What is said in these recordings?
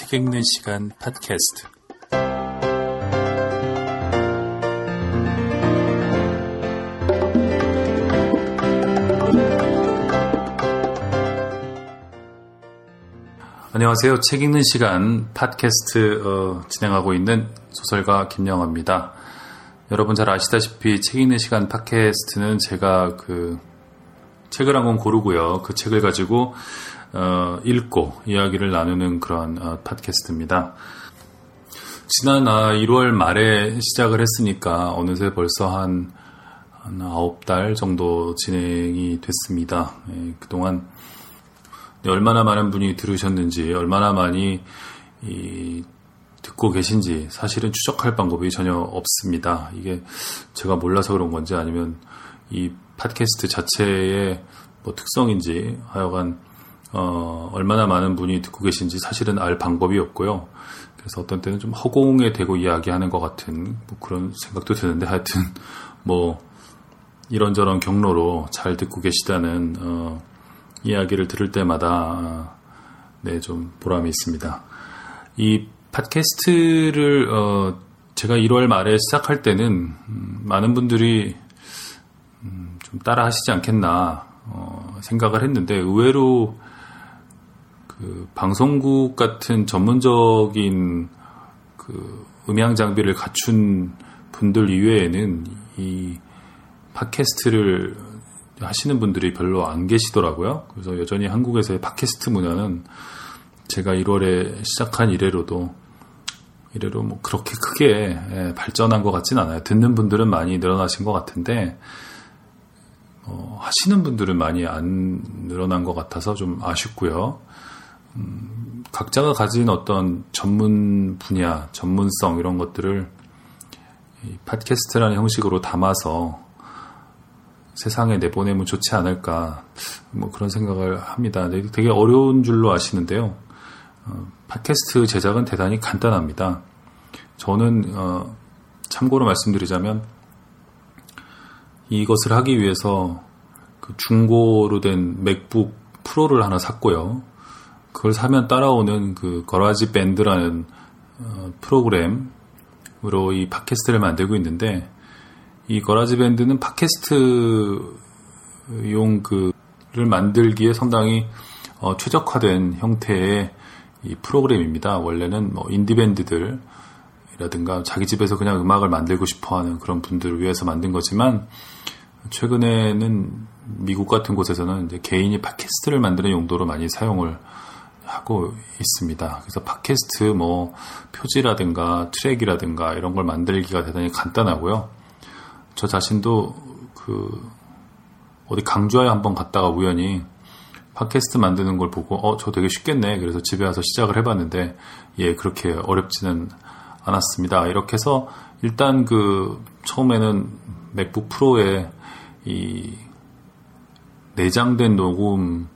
책 읽는 시간 팟캐스트. 안녕하세요. 책 읽는 시간 팟캐스트 어, 진행하고 있는 소설가 김영화입니다. 여러분 잘 아시다시피 책 읽는 시간 팟캐스트는 제가 그 책을 한 권 고르고요. 그 책을 가지고 어, 읽고 이야기를 나누는 그런 어, 팟캐스트입니다. 지난 아, 1월 말에 시작을 했으니까 어느새 벌써 한, 한 9달 정도 진행이 됐습니다. 예, 그동안 얼마나 많은 분이 들으셨는지, 얼마나 많이 이, 듣고 계신지 사실은 추적할 방법이 전혀 없습니다. 이게 제가 몰라서 그런 건지 아니면 이 팟캐스트 자체의 뭐 특성인지 하여간 어, 얼마나 많은 분이 듣고 계신지 사실은 알 방법이 없고요. 그래서 어떤 때는 좀 허공에 대고 이야기하는 것 같은 뭐 그런 생각도 드는데 하여튼 뭐 이런저런 경로로 잘 듣고 계시다는 어, 이야기를 들을 때마다 어, 네좀 보람이 있습니다. 이 팟캐스트를 어, 제가 1월 말에 시작할 때는 음, 많은 분들이 음, 좀 따라 하시지 않겠나 어, 생각을 했는데 의외로 그 방송국 같은 전문적인 그 음향 장비를 갖춘 분들 이외에는 이 팟캐스트를 하시는 분들이 별로 안 계시더라고요. 그래서 여전히 한국에서의 팟캐스트 문화는 제가 1월에 시작한 이래로도 이래로 뭐 그렇게 크게 예, 발전한 것 같진 않아요. 듣는 분들은 많이 늘어나신 것 같은데 어, 하시는 분들은 많이 안 늘어난 것 같아서 좀 아쉽고요. 음, 각자가 가진 어떤 전문 분야, 전문성 이런 것들을 팟캐스트라는 형식으로 담아서 세상에 내보내면 좋지 않을까 뭐 그런 생각을 합니다. 되게 어려운 줄로 아시는데요. 어, 팟캐스트 제작은 대단히 간단합니다. 저는 어, 참고로 말씀드리자면 이것을 하기 위해서 그 중고로 된 맥북 프로를 하나 샀고요. 그걸 사면 따라오는 그 거라지 밴드라는 어, 프로그램으로 이 팟캐스트를 만들고 있는데 이 거라지 밴드는 팟캐스트용 그를 만들기에 상당히 어, 최적화된 형태의 이 프로그램입니다. 원래는 뭐 인디 밴드들이라든가 자기 집에서 그냥 음악을 만들고 싶어 하는 그런 분들을 위해서 만든 거지만 최근에는 미국 같은 곳에서는 이제 개인이 팟캐스트를 만드는 용도로 많이 사용을 하고 있습니다. 그래서 팟캐스트 뭐 표지라든가 트랙이라든가 이런 걸 만들기가 대단히 간단하고요. 저 자신도 그 어디 강주하에 한번 갔다가 우연히 팟캐스트 만드는 걸 보고 어 저 되게 쉽겠네. 그래서 집에 와서 시작을 해봤는데 예 그렇게 어렵지는 않았습니다. 이렇게 해서 일단 그 처음에는 맥북 프로에 이 내장된 녹음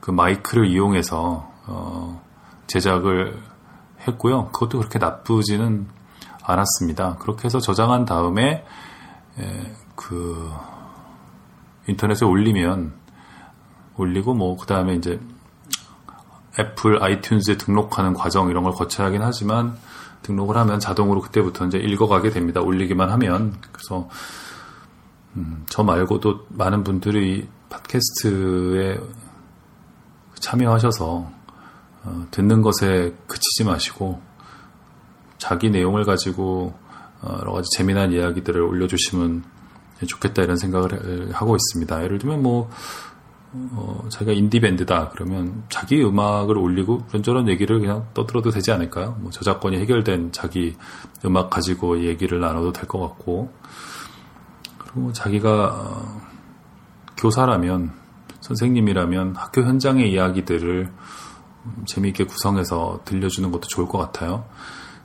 그 마이크를 이용해서 어, 제작을 했고요. 그것도 그렇게 나쁘지는 않았습니다. 그렇게 해서 저장한 다음에 에, 그 인터넷에 올리면 올리고 뭐 그 다음에 이제 애플 아이튠즈에 등록하는 과정 이런 걸 거쳐야 하긴 하지만 등록을 하면 자동으로 그때부터 이제 읽어가게 됩니다. 올리기만 하면 그래서 음, 저 말고도 많은 분들이 팟캐스트에 참여하셔서 어, 듣는 것에 그치지 마시고 자기 내용을 가지고 어, 여러 가지 재미난 이야기들을 올려주시면 좋겠다 이런 생각을 하고 있습니다. 예를 들면 뭐 어, 자기가 인디 밴드다 그러면 자기 음악을 올리고 이런저런 얘기를 그냥 떠들어도 되지 않을까요? 뭐 저작권이 해결된 자기 음악 가지고 얘기를 나눠도 될 것 같고 그리고 자기가 어, 교사라면 선생님이라면 학교 현장의 이야기들을 재미있게 구성해서 들려주는 것도 좋을 것 같아요.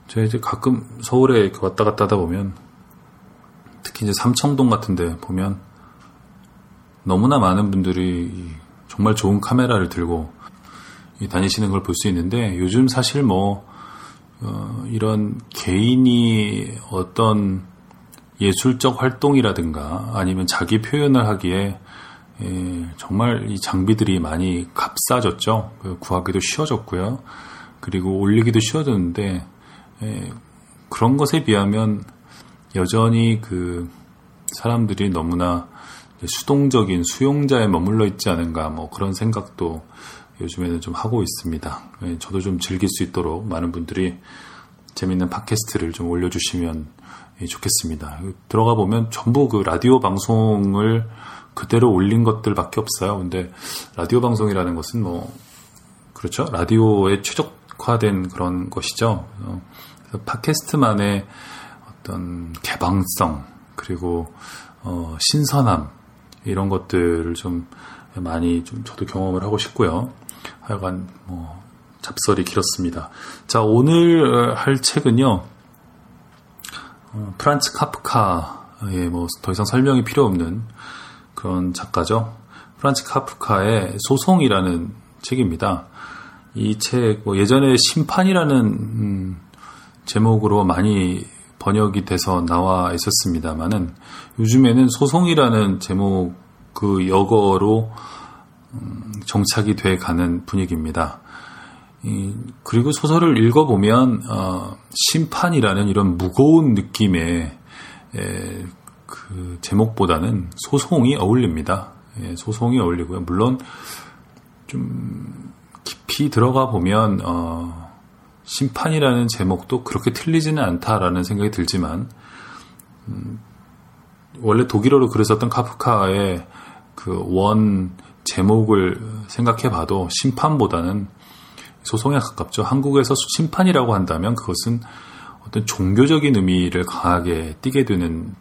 제가 이제 가끔 서울에 왔다 갔다 하다 보면 특히 이제 삼청동 같은데 보면 너무나 많은 분들이 정말 좋은 카메라를 들고 다니시는 걸 볼 수 있는데 요즘 사실 뭐 어, 이런 개인이 어떤 예술적 활동이라든가 아니면 자기 표현을 하기에 예, 정말 이 장비들이 많이 값싸졌죠. 그 구하기도 쉬워졌고요. 그리고 올리기도 쉬워졌는데 예, 그런 것에 비하면 여전히 그 사람들이 너무나 수동적인 수용자에 머물러 있지 않은가 뭐 그런 생각도 요즘에는 좀 하고 있습니다. 예, 저도 좀 즐길 수 있도록 많은 분들이 재밌는 팟캐스트를 좀 올려주시면 예, 좋겠습니다. 들어가 보면 전부 그 라디오 방송을 그대로 올린 것들밖에 없어요. 근데 라디오 방송이라는 것은 뭐 그렇죠. 라디오에 최적화된 그런 것이죠. 어, 팟캐스트만의 어떤 개방성 그리고 어, 신선함 이런 것들을 좀 많이 좀 저도 경험을 하고 싶고요. 하여간 뭐 잡설이 길었습니다. 자 오늘 할 책은요. 어, 프란츠 카프카의 뭐 더 이상 설명이 필요 없는 그런 작가죠. 프란츠 카프카의 소송이라는 책입니다. 이 책, 뭐 예전에 심판이라는 음, 제목으로 많이 번역이 돼서 나와 있었습니다만은 요즘에는 소송이라는 제목 그 역어로 음, 정착이 돼 가는 분위기입니다. 이, 그리고 소설을 읽어보면 어, 심판이라는 이런 무거운 느낌의 에, 그 제목보다는 소송이 어울립니다. 예, 소송이 어울리고요. 물론 좀 깊이 들어가 보면 어, 심판이라는 제목도 그렇게 틀리지는 않다라는 생각이 들지만 음, 원래 독일어로 그랬었던 카프카의 그 원 제목을 생각해봐도 심판보다는 소송에 가깝죠. 한국에서 심판이라고 한다면 그것은 어떤 종교적인 의미를 강하게 띠게 되는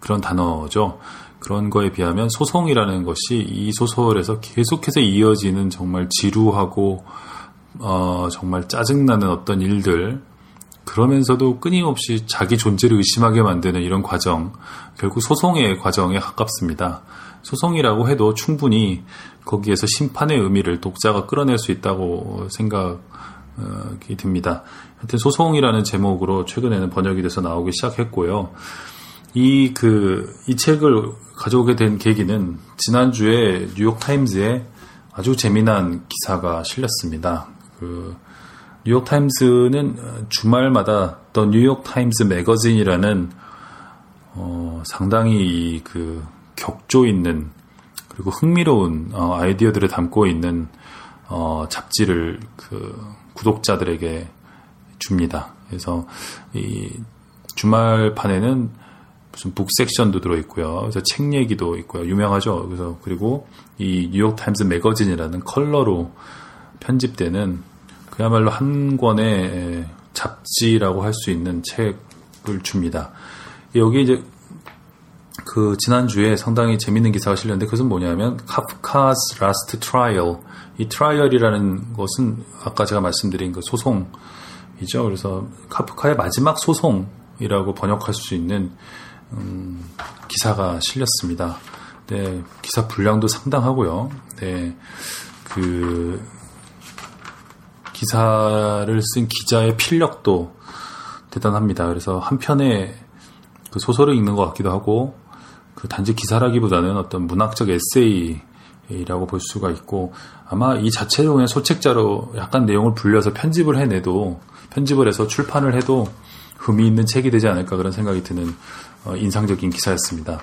그런 단어죠. 그런 거에 비하면 소송이라는 것이 이 소설에서 계속해서 이어지는 정말 지루하고 어, 정말 짜증나는 어떤 일들 그러면서도 끊임없이 자기 존재를 의심하게 만드는 이런 과정 결국 소송의 과정에 가깝습니다. 소송이라고 해도 충분히 거기에서 심판의 의미를 독자가 끌어낼 수 있다고 생각이 듭니다. 하여튼 소송이라는 제목으로 최근에는 번역이 돼서 나오기 시작했고요. 이, 그, 이 책을 가져오게 된 계기는 지난주에 뉴욕타임즈에 아주 재미난 기사가 실렸습니다. 그, 뉴욕타임즈는 주말마다 더 뉴욕타임즈 매거진이라는 어, 상당히 그 격조 있는 그리고 흥미로운 어, 아이디어들을 담고 있는 어, 잡지를 그 구독자들에게 줍니다. 그래서 이 주말판에는 무슨 북 섹션도 들어 있고요. 그래서 책 얘기도 있고요. 유명하죠. 그래서 그리고 이 뉴욕 타임즈 매거진이라는 컬러로 편집되는 그야말로 한 권의 잡지라고 할 수 있는 책을 줍니다. 여기 이제 그 지난주에 상당히 재밌는 기사가 실렸는데 그것은 뭐냐면 Kafka's Last Trial 이 trial이라는 것은 아까 제가 말씀드린 그 소송이죠. 그래서 카프카의 마지막 소송이라고 번역할 수 있는 음, 기사가 실렸습니다. 네, 기사 분량도 상당하고요. 네, 그 기사를 쓴 기자의 필력도 대단합니다. 그래서 한 편의 그 소설을 읽는 것 같기도 하고 그 단지 기사라기보다는 어떤 문학적 에세이라고 볼 수가 있고 아마 이 자체로 그냥 소책자로 약간 내용을 불려서 편집을 해내도 편집을 해서 출판을 해도 의미 있는 책이 되지 않을까 그런 생각이 드는 어, 인상적인 기사였습니다.